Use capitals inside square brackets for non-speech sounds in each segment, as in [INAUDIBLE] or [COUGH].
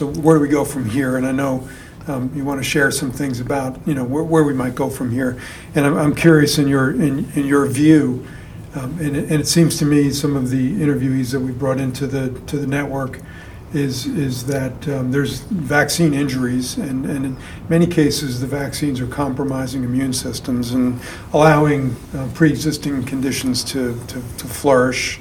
so where do we go from here? And I know um, you want to share some things about you know where, where we might go from here. And I'm, I'm curious in your in, in your view, um, and, it, and it seems to me some of the interviewees that we brought into the to the network is is that um, there's vaccine injuries, and, and in many cases the vaccines are compromising immune systems and allowing uh, pre-existing conditions to, to, to flourish.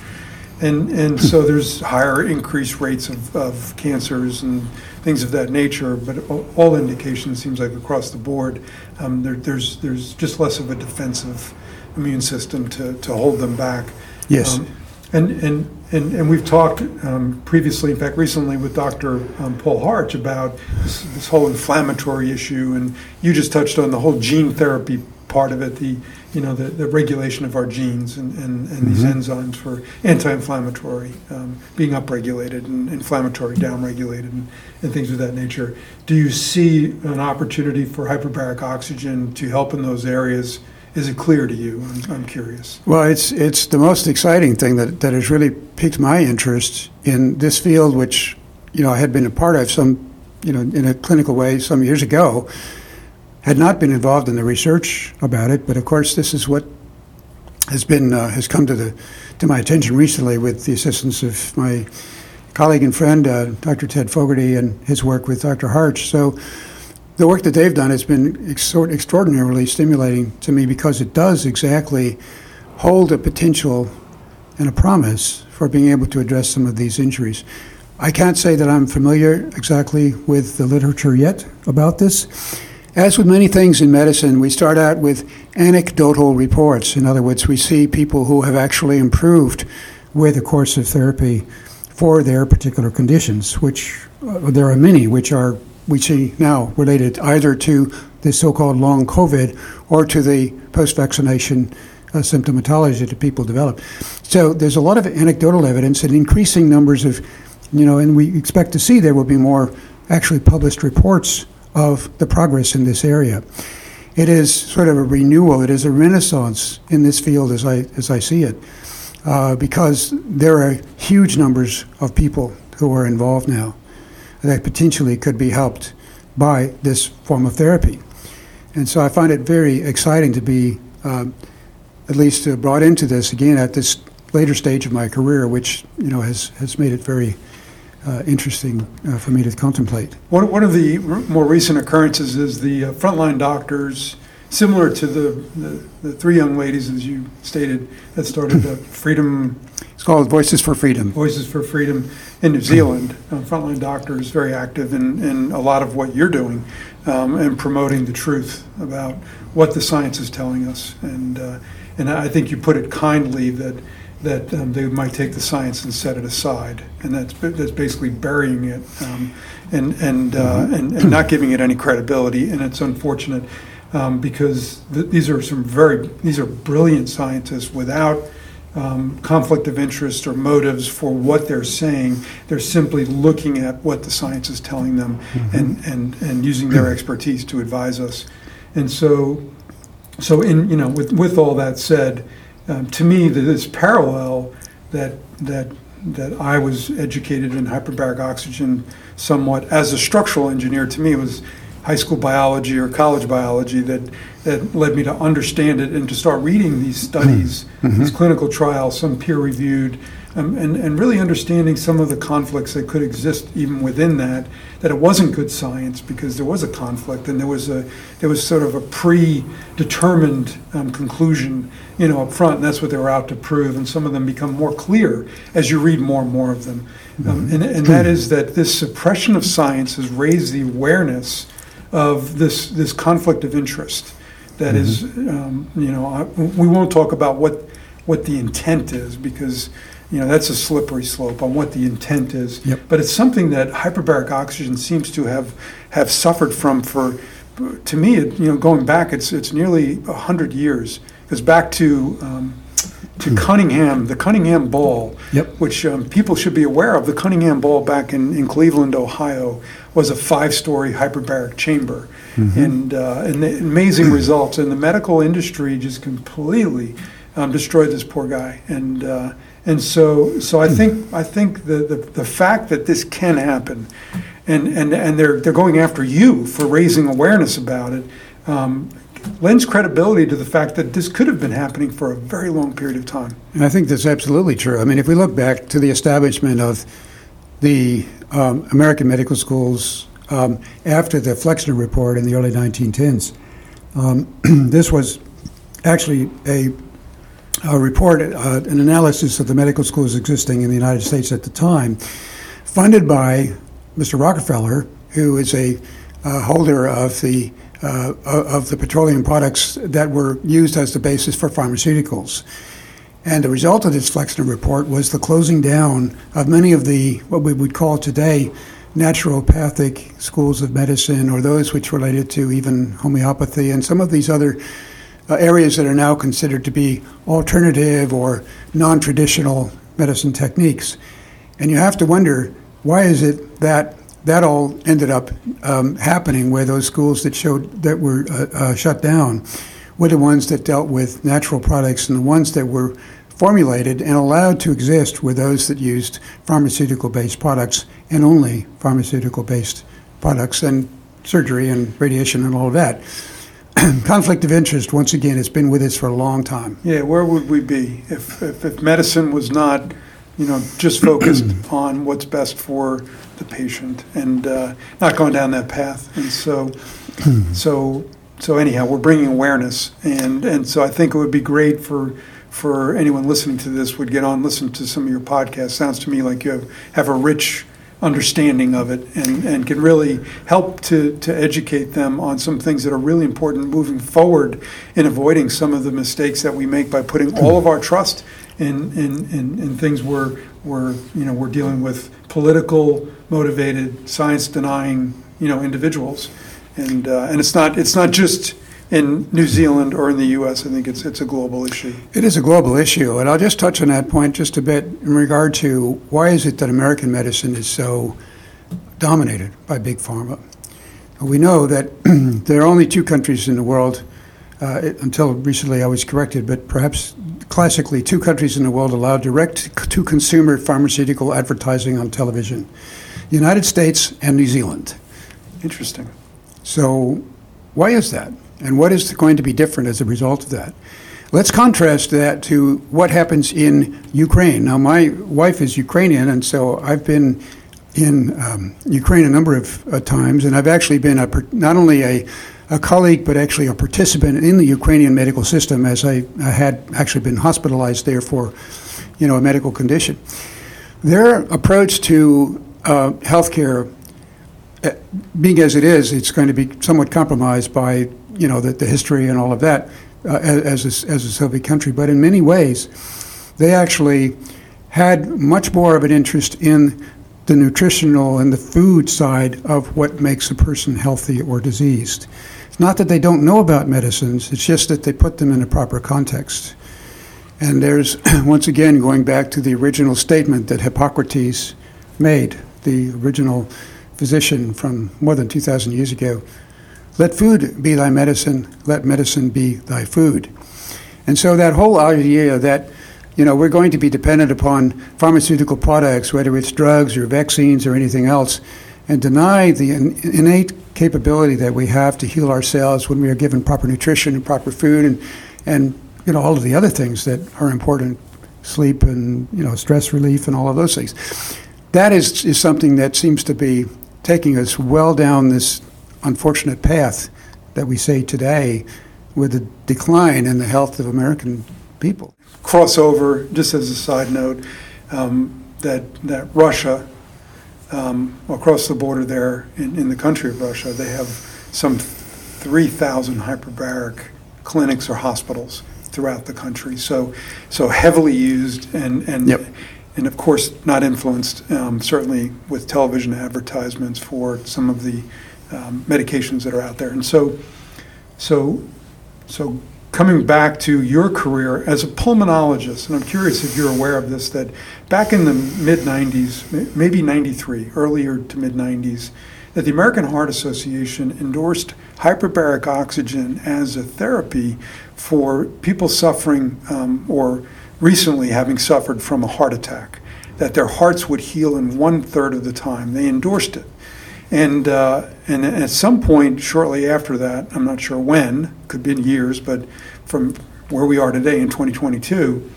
And, and so there's higher increased rates of, of cancers and things of that nature, but all indications seems like across the board, um, there, there's, there's just less of a defensive immune system to, to hold them back. Yes. Um, and, and, and, and we've talked um, previously, in fact, recently with Dr. Um, Paul Harch about this, this whole inflammatory issue, and you just touched on the whole gene therapy part of it, the you know the, the regulation of our genes and, and, and these Mhm. enzymes for anti-inflammatory um, being upregulated and inflammatory downregulated and, and things of that nature. Do you see an opportunity for hyperbaric oxygen to help in those areas? Is it clear to you? I'm, I'm curious. Well, it's it's the most exciting thing that, that has really piqued my interest in this field, which you know I had been a part of some, you know, in a clinical way some years ago. Had not been involved in the research about it, but of course this is what has been uh, has come to the to my attention recently with the assistance of my colleague and friend uh, Dr. Ted Fogarty and his work with Dr. Harch. So the work that they've done has been extraordinarily stimulating to me because it does exactly hold a potential and a promise for being able to address some of these injuries. I can't say that I'm familiar exactly with the literature yet about this. As with many things in medicine, we start out with anecdotal reports. In other words, we see people who have actually improved with a course of therapy for their particular conditions, which uh, there are many which are we see now related either to the so-called long COVID or to the post-vaccination uh, symptomatology that people develop. So there's a lot of anecdotal evidence and increasing numbers of, you know, and we expect to see there will be more actually published reports of the progress in this area. It is sort of a renewal. It is a renaissance in this field as I as I see it, uh, because there are huge numbers of people who are involved now that potentially could be helped by this form of therapy. And so I find it very exciting to be um, at least uh, brought into this again at this later stage of my career, which you know has has made it very uh, interesting uh, for me to contemplate. One, one of the r- more recent occurrences is the uh, frontline doctors, similar to the, the, the three young ladies, as you stated, that started the [LAUGHS] Freedom It's called Voices for Freedom. Voices for Freedom in New Zealand. Uh, frontline doctors very active in, in a lot of what you're doing um, and promoting the truth about what the science is telling us. And uh, and I think you put it kindly that that um, they might take the science and set it aside, and that's that's basically burying it um, and and, uh, and and not giving it any credibility. And it's unfortunate um, because th- these are some very these are brilliant scientists without um, conflict of interest or motives for what they're saying. They're simply looking at what the science is telling them and, and, and using their expertise to advise us. And so, so in you know, with, with all that said, um, to me, this parallel that that that I was educated in hyperbaric oxygen somewhat as a structural engineer. To me, it was high school biology or college biology that that led me to understand it and to start reading these studies, these clinical trials, some peer reviewed, um, and and really understanding some of the conflicts that could exist even within that. That it wasn't good science because there was a conflict and there was a there was sort of a predetermined um, conclusion, you know, up front, and that's what they were out to prove. And some of them become more clear as you read more and more of them. Um, and, and that is that this suppression of science has raised the awareness of this this conflict of interest. That is, um, you know, I, we won't talk about what what the intent is because you know that's a slippery slope on what the intent is. Yep. But it's something that hyperbaric oxygen seems to have have suffered from for. To me, it, you know, going back, it's it's nearly hundred years. Because back to um, to Cunningham, the Cunningham Ball, Yep. which um, people should be aware of. The Cunningham Ball back in, in Cleveland, Ohio, was a five-story hyperbaric chamber, and uh, and the amazing [CLEARS THROAT] results. And the medical industry just completely um, destroyed this poor guy. And uh, And so, so I think I think the, the, the fact that this can happen, and, and, and they're they're going after you for raising awareness about it, um, lends credibility to the fact that this could have been happening for a very long period of time. And I think that's absolutely true. I mean, if we look back to the establishment of the um, American medical schools um, after the Flexner Report in the early 1910s, um, [CLEARS THROAT] this was actually a, a report, uh, an analysis of the medical schools existing in the United States at the time, funded by Mr. Rockefeller, who is a uh, holder of the uh, of the petroleum products that were used as the basis for pharmaceuticals. And the result of this Flexner report was the closing down of many of the, what we would call today, naturopathic schools of medicine, or those which related to even homeopathy and some of these other areas that are now considered to be alternative or non traditional medicine techniques. And you have to wonder why is it that that all ended up um, happening where those schools that showed that were uh, uh, shut down were the ones that dealt with natural products and the ones that were formulated and allowed to exist were those that used pharmaceutical based products and only pharmaceutical based products and surgery and radiation and all of that. [CLEARS THROAT] Conflict of interest, once again, has been with us for a long time. Yeah, where would we be if, if, if medicine was not, you know, just [CLEARS THROAT] focused on what's best for the patient and uh, not going down that path? And so, [CLEARS THROAT] so, so anyhow, we're bringing awareness, and and so I think it would be great for for anyone listening to this would get on listen to some of your podcasts. Sounds to me like you have, have a rich understanding of it and, and can really help to, to educate them on some things that are really important moving forward in avoiding some of the mistakes that we make by putting all of our trust in, in, in, in things where, where you know, we're dealing with political motivated, science denying you know, individuals. And, uh, and it's, not, it's not just in New Zealand or in the U.S. I think it's it's a global issue. It is a global issue, and I'll just touch on that point just a bit in regard to why is it that American medicine is so dominated by big pharma. We know that [CLEARS THROAT] there are only two countries in the world. Uh, it, until recently, I was corrected, but perhaps classically, two countries in the world allow direct to consumer pharmaceutical advertising on television the United States and New Zealand. Interesting. So, why is that? And what is going to be different as a result of that? Let's contrast that to what happens in Ukraine. Now, my wife is Ukrainian, and so I've been in um, Ukraine a number of uh, times, and I've actually been a, not only a, a, colleague, but actually a participant in the Ukrainian medical system, as I, I had actually been hospitalized there for, you know, a medical condition. Their approach to uh, healthcare, uh, being as it is, it's going to be somewhat compromised by you know, the, the history and all of that uh, as, a, as a Soviet country. But in many ways, they actually had much more of an interest in the nutritional and the food side of what makes a person healthy or diseased. It's not that they don't know about medicines, it's just that they put them in a proper context. And there's, [CLEARS THROAT] once again, going back to the original statement that Hippocrates made, the original physician from more than 2,000 years ago, let food be thy medicine, let medicine be thy food. And so that whole idea that you know, we're going to be dependent upon pharmaceutical products, whether it's drugs or vaccines or anything else, and deny the innate capability that we have to heal ourselves when we are given proper nutrition and proper food and, and you know, all of the other things that are important, sleep and, you know, stress relief and all of those things. That is, is something that seems to be taking us well down this unfortunate path that we see today with the decline in the health of American people. Crossover, just as a side note, um, that, that Russia, um, across the border there in, in the country of Russia, they have some 3,000 hyperbaric clinics or hospitals throughout the country. So, so heavily used and, and, yep. and of course not influenced, um, certainly with television advertisements for some of the um, medications that are out there. And so, so, so coming back to your career as a pulmonologist, and I'm curious if you're aware of this, that back in the mid 90s, maybe 93, earlier to mid 90s, that the American Heart Association endorsed hyperbaric oxygen as a therapy for people suffering um, or recently having suffered from a heart attack, that their hearts would heal in one third of the time. They endorsed it. And, uh, and at some point shortly after that, I'm not sure when, could be in years, but from where we are today in 2022,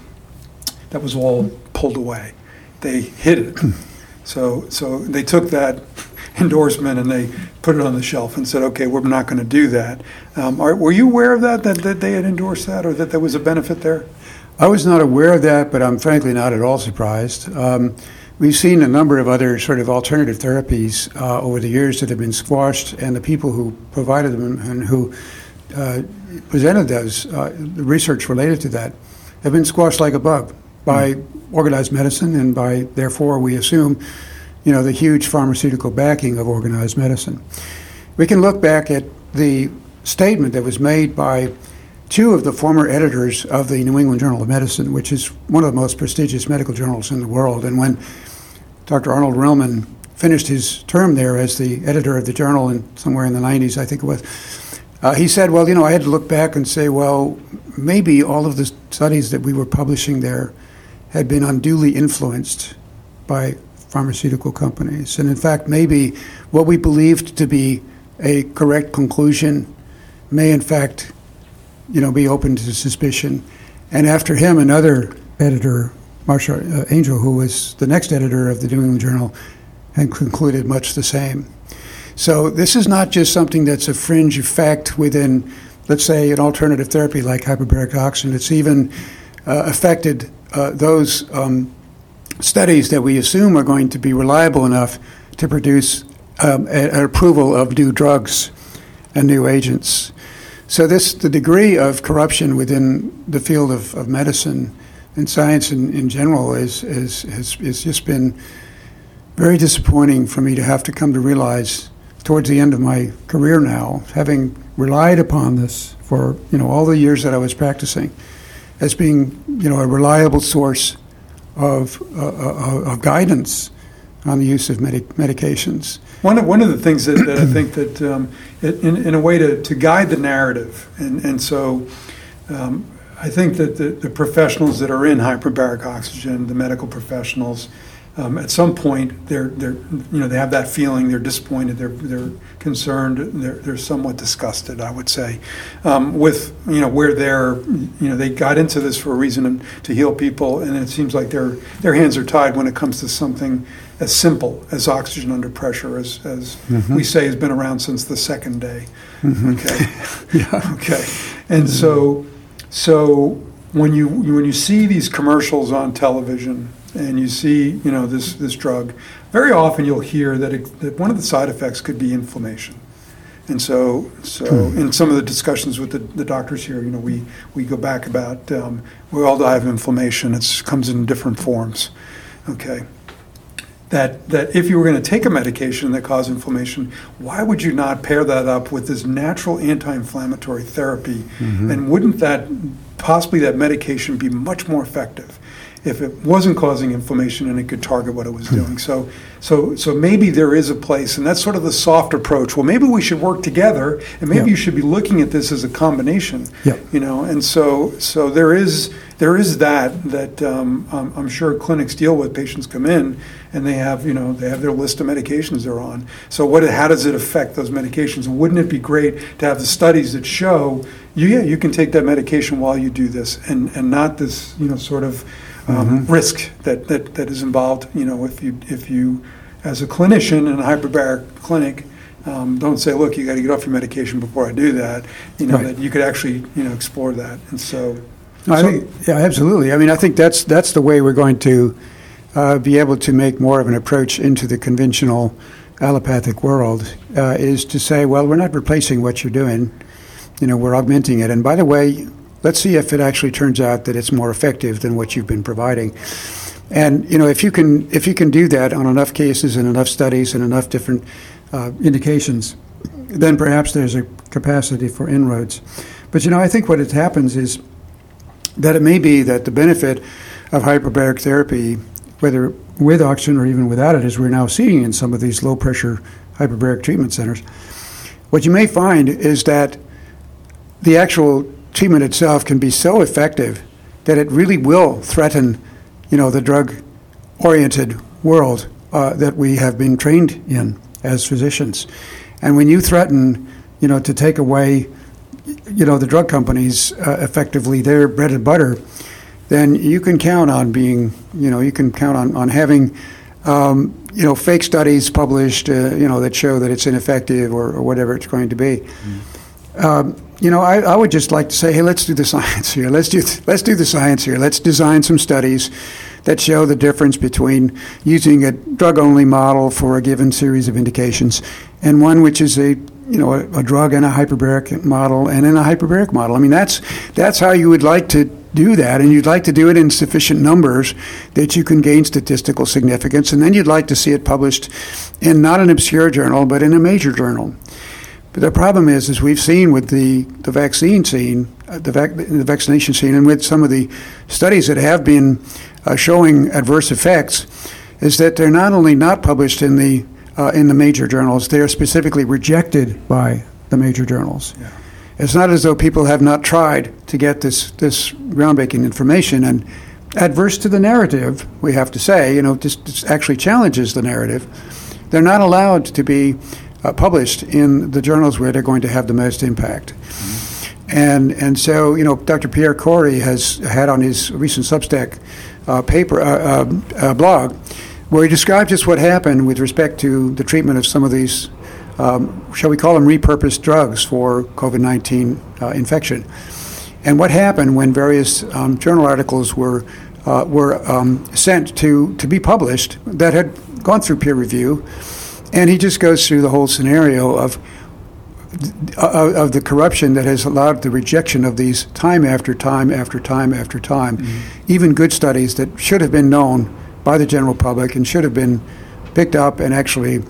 that was all pulled away. They hid it. [CLEARS THROAT] So, so they took that [LAUGHS] endorsement and they put it on the shelf and said, okay, we're not going to do that. Um, are, were you aware of that, that, that they had endorsed that or that there was a benefit there? I was not aware of that, but I'm frankly not at all surprised. Um, we've seen a number of other sort of alternative therapies uh, over the years that have been squashed, and the people who provided them and who uh, presented those, uh, the research related to that, have been squashed like a bug by mm. organized medicine, and by therefore we assume, you know, the huge pharmaceutical backing of organized medicine. We can look back at the statement that was made by two of the former editors of the New England Journal of Medicine, which is one of the most prestigious medical journals in the world. And when Dr. Arnold Relman finished his term there as the editor of the journal in somewhere in the 90s, I think it was, uh, he said, Well, you know, I had to look back and say, well, maybe all of the studies that we were publishing there had been unduly influenced by pharmaceutical companies. And in fact, maybe what we believed to be a correct conclusion may, in fact, you know, be open to suspicion. And after him, another editor, Marcia uh, Angell, who was the next editor of the New England Journal, had concluded much the same. So this is not just something that's a fringe effect within, let's say, an alternative therapy like hyperbaric oxygen. It's even uh, affected uh, those um, studies that we assume are going to be reliable enough to produce um, an approval of new drugs and new agents. So this, the degree of corruption within the field of, of medicine and science in, in general is, is, has, has just been very disappointing for me to have to come to realize towards the end of my career now, having relied upon this for you know all the years that I was practicing, as being you know a reliable source of, uh, of guidance on the use of medic- medications. One of, one of the things that, that I think that, um, it, in, in a way to, to guide the narrative, and, and so um, I think that the, the professionals that are in hyperbaric oxygen, the medical professionals, um, at some point they're they're you know they have that feeling they're disappointed they're they're concerned they're they're somewhat disgusted I would say um, with you know where they're you know they got into this for a reason to heal people and it seems like their their hands are tied when it comes to something as simple as oxygen under pressure, as, as mm-hmm. we say has been around since the second day. Mm-hmm. Okay. [LAUGHS] yeah. Okay. And so, so when you when you see these commercials on television and you see you know this this drug, very often you'll hear that, it, that one of the side effects could be inflammation. And so, so hmm. in some of the discussions with the, the doctors here, you know, we, we go back about um, we all die of inflammation. It comes in different forms. Okay that, that if you were going to take a medication that causes inflammation, why would you not pair that up with this natural anti-inflammatory therapy? Mm-hmm. And wouldn't that possibly that medication be much more effective if it wasn't causing inflammation and it could target what it was doing? So, so, so maybe there is a place, and that's sort of the soft approach. Well, maybe we should work together, and maybe you should be looking at this as a combination. Yeah. You know, and so, so there is there is that that um, I'm, I'm sure clinics deal with. Patients come in and they have you know they have their list of medications they're on. So what how does it affect those medications? Wouldn't it be great to have the studies that show you yeah you can take that medication while you do this and and not this you know sort of um, mm-hmm. risk that, that that is involved. You know if you if you as a clinician in a hyperbaric clinic. Um, don't say, look, you got to get off your medication before I do that. You know right. that you could actually, you know, explore that. And so, I so, think, yeah, absolutely. I mean, I think that's that's the way we're going to uh, be able to make more of an approach into the conventional allopathic world. Uh, is to say, well, we're not replacing what you're doing. You know, we're augmenting it. And by the way, let's see if it actually turns out that it's more effective than what you've been providing. And you know, if you can if you can do that on enough cases and enough studies and enough different uh, indications, then perhaps there's a capacity for inroads. But you know, I think what it happens is that it may be that the benefit of hyperbaric therapy, whether with oxygen or even without it, as we're now seeing in some of these low pressure hyperbaric treatment centers, what you may find is that the actual treatment itself can be so effective that it really will threaten, you know, the drug-oriented world uh, that we have been trained in as physicians. And when you threaten, you know, to take away, you know, the drug companies uh, effectively their bread and butter, then you can count on being, you know, you can count on, on having, um, you know, fake studies published, uh, you know, that show that it's ineffective or, or whatever it's going to be. Mm. Um, you know, I, I, would just like to say, hey, let's do the [LAUGHS] science here. Let's do let's do the science here. Let's design some studies that show the difference between using a drug-only model for a given series of indications and one which is a you know a, a drug and a hyperbaric model and in a hyperbaric model. I mean, that's that's how you would like to do that, and you'd like to do it in sufficient numbers that you can gain statistical significance, and then you'd like to see it published in not an obscure journal, but in a major journal. But the problem is, as we've seen with the, the vaccine scene, uh, the, vac- the vaccination scene, and with some of the studies that have been uh, showing adverse effects, is that they're not only not published in the uh, in the major journals, they are specifically rejected by the major journals. Yeah. It's not as though people have not tried to get this this groundbreaking information and adverse to the narrative. We have to say, you know, this, this actually challenges the narrative. They're not allowed to be uh, published in the journals where they're going to have the most impact. Mm-hmm. And and so you know, Dr. Pierre Kory has had on his recent Substack uh, paper uh, uh, uh, blog where he describes just what happened with respect to the treatment of some of these, um, shall we call them repurposed drugs for COVID 19 uh, infection. And what happened when various um, journal articles were, uh, were um, sent to, to be published that had gone through peer review and he just goes through the whole scenario of of the corruption that has allowed the rejection of these time after time after time after time, mm-hmm. even good studies that should have been known by the general public and should have been picked up and actually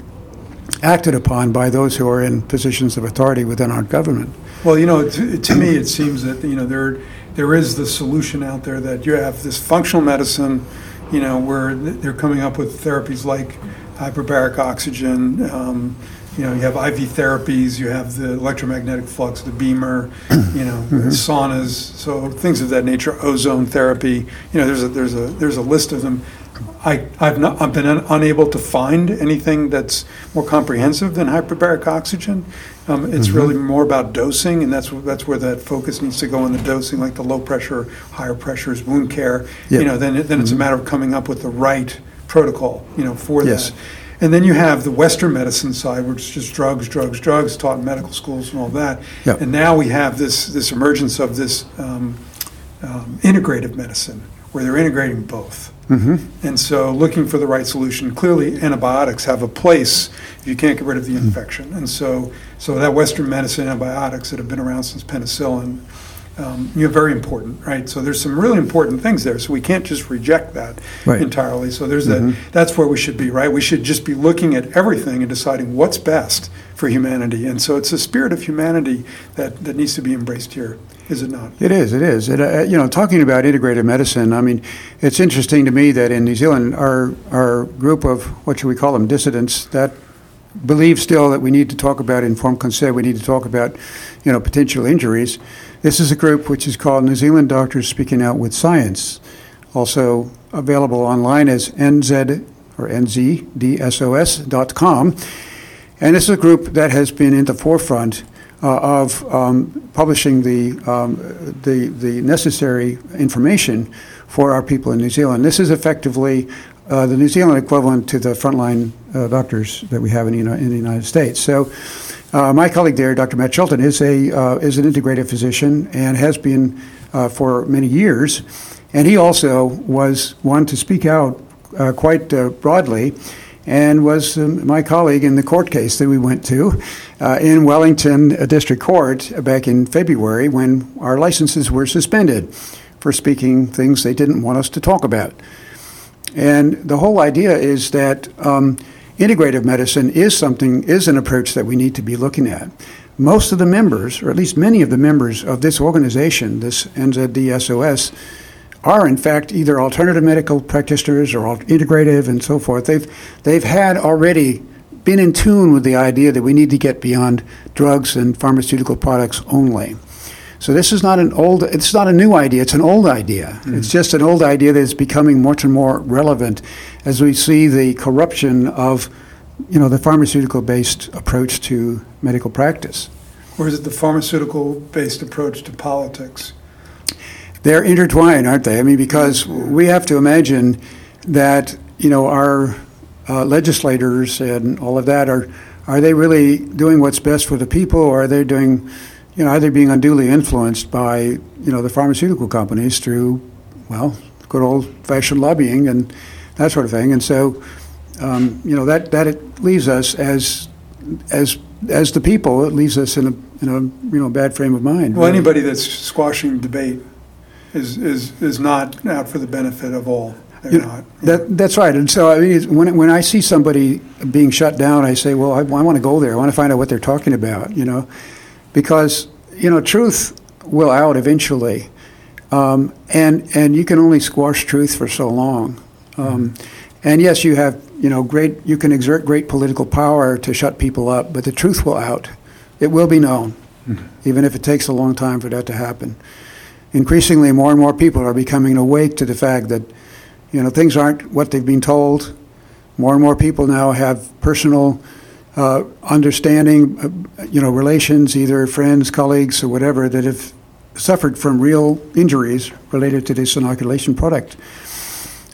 acted upon by those who are in positions of authority within our government. Well, you know, to, to me, it seems that you know there there is the solution out there that you have this functional medicine, you know, where they're coming up with therapies like hyperbaric oxygen. Um, you know, you have IV therapies, you have the electromagnetic flux, the BEMER, [CLEARS THROAT] you know, mm-hmm. saunas, so things of that nature. Ozone therapy. You know, there's a there's a there's a list of them. I, I've not I've been un, unable to find anything that's more comprehensive than hyperbaric oxygen. Um, it's mm-hmm. really more about dosing, and that's that's where that focus needs to go on the dosing, like the low pressure, higher pressures, wound care. Yep. You know, then then mm-hmm. it's a mm-hmm. matter of coming up with the right protocol, you know, for yes. that. And then you have the Western medicine side, which is just drugs, drugs, drugs, taught in medical schools and all that. Yep. And now we have this this emergence of this um, um, integrative medicine, where they're integrating both. Mm-hmm. And so, looking for the right solution. Clearly, antibiotics have a place if you can't get rid of the mm-hmm. infection. And so, so that Western medicine antibiotics that have been around since penicillin um, you know, very important, right? So there's some really important things there. So we can't just reject that right. entirely. So there's mm-hmm. that. That's where we should be, right? We should just be looking at everything and deciding what's best for humanity. And so it's the spirit of humanity that, that needs to be embraced here, is it not? It is. It is. It, uh, you know, talking about integrative medicine, I mean, it's interesting to me that in New Zealand, our our group of what should we call them dissidents that believe still that we need to talk about informed consent. We need to talk about, you know, potential injuries. This is a group which is called New Zealand Doctors Speaking Out with Science, also available online as NZ or nzdsos.com. And this is a group that has been in the forefront uh, of um, publishing the, um, the, the necessary information for our people in New Zealand. This is effectively uh, the New Zealand equivalent to the frontline uh, doctors that we have in the, in the United States. So uh, my colleague there, Dr. Matt Shelton, is a uh, is an integrative physician and has been uh, for many years, and he also was one to speak out uh, quite uh, broadly, and was um, my colleague in the court case that we went to in Wellington District Court back in February when our licenses were suspended for speaking things they didn't want us to talk about, and the whole idea is that. Um, integrative medicine is something, is an approach that we need to be looking at. Most of the members, or at least many of the members of this organization, this NZDSOS, are in fact either alternative medical practitioners or integrative and so forth. They've, they've had already been in tune with the idea that we need to get beyond drugs and pharmaceutical products only. So this is not an old, it's not a new idea, it's an old idea. It's just an old idea that's becoming much and more relevant as we see the corruption of, you know, the pharmaceutical-based approach to medical practice. Or is it the pharmaceutical-based approach to politics? They're intertwined, aren't they? I mean, because we have to imagine that, you know, our uh, legislators and all of that are, are they really doing what's best for the people, or are they doing, you know, either being unduly influenced by, you know, the pharmaceutical companies through, well, good old-fashioned lobbying and that sort of thing? And so, um, you know, that that it leaves us as as as the people, it leaves us in a in a you know bad frame of mind. Well, really. anybody that's squashing debate is, is, is not out for the benefit of all. They're You- not. That, that's right. And so, I mean, when, when I see somebody being shut down, I say, well, I, want to go there. I want to find out what they're talking about, you know? Because, you know, truth will out eventually. Um, and, and you can only squash truth for so long. Um, and yes, you have, you know, great, you can exert great political power to shut people up, but the truth will out. It will be known, even if it takes a long time for that to happen. Increasingly, more and more people are becoming awake to the fact that you know, things aren't what they've been told. More and more people now have personal uh, understanding, uh, you know, relations, either friends, colleagues, or whatever, that have suffered from real injuries related to this inoculation product.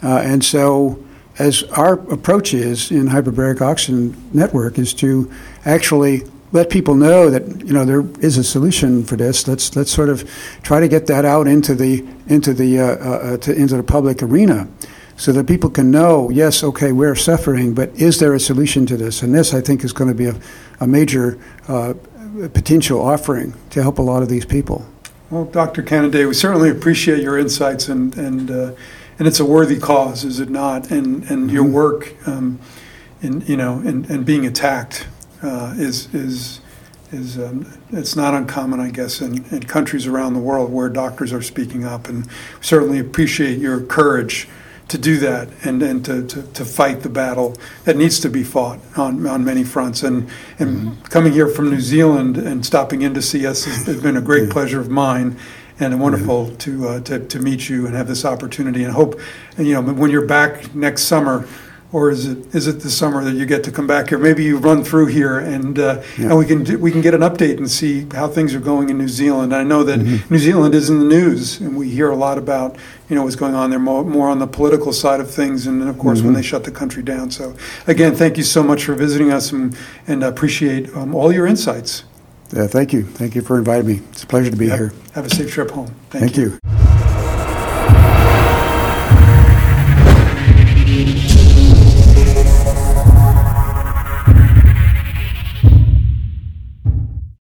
Uh, and so, as our approach is in hyperbaric oxygen network, is to actually let people know that you know there is a solution for this. Let's let's sort of try to get that out into the into the uh, uh, to, into the public arena, so that people can know. Yes, okay, we're suffering, but is there a solution to this? And this, I think, is going to be a, a major uh, potential offering to help a lot of these people. Well, Dr. Canaday, we certainly appreciate your insights, and and uh, and it's a worthy cause, is it not? And and your work, um, in you know, and and being attacked uh, is is is um, it's not uncommon, I guess, in, in countries around the world where doctors are speaking up, and certainly appreciate your courage to do that and, and to, to, to fight the battle that needs to be fought on, on many fronts. And, and coming here from New Zealand and stopping in to see us has, has been a great pleasure of mine and wonderful to, uh, to, to meet you and have this opportunity. And hope, you know, when you're back next summer, or is it is it the summer that you get to come back here? Maybe you run through here and uh, Yeah. and we can do, we can get an update and see how things are going in New Zealand. I know that Mm-hmm. New Zealand is in the news, and we hear a lot about you know what's going on there, more, more on the political side of things, and then of course Mm-hmm. when they shut the country down. So again, thank you so much for visiting us, and and appreciate um, all your insights. Uh, thank you, thank you for inviting me. It's a pleasure to be here. Have a safe trip home. Thank you.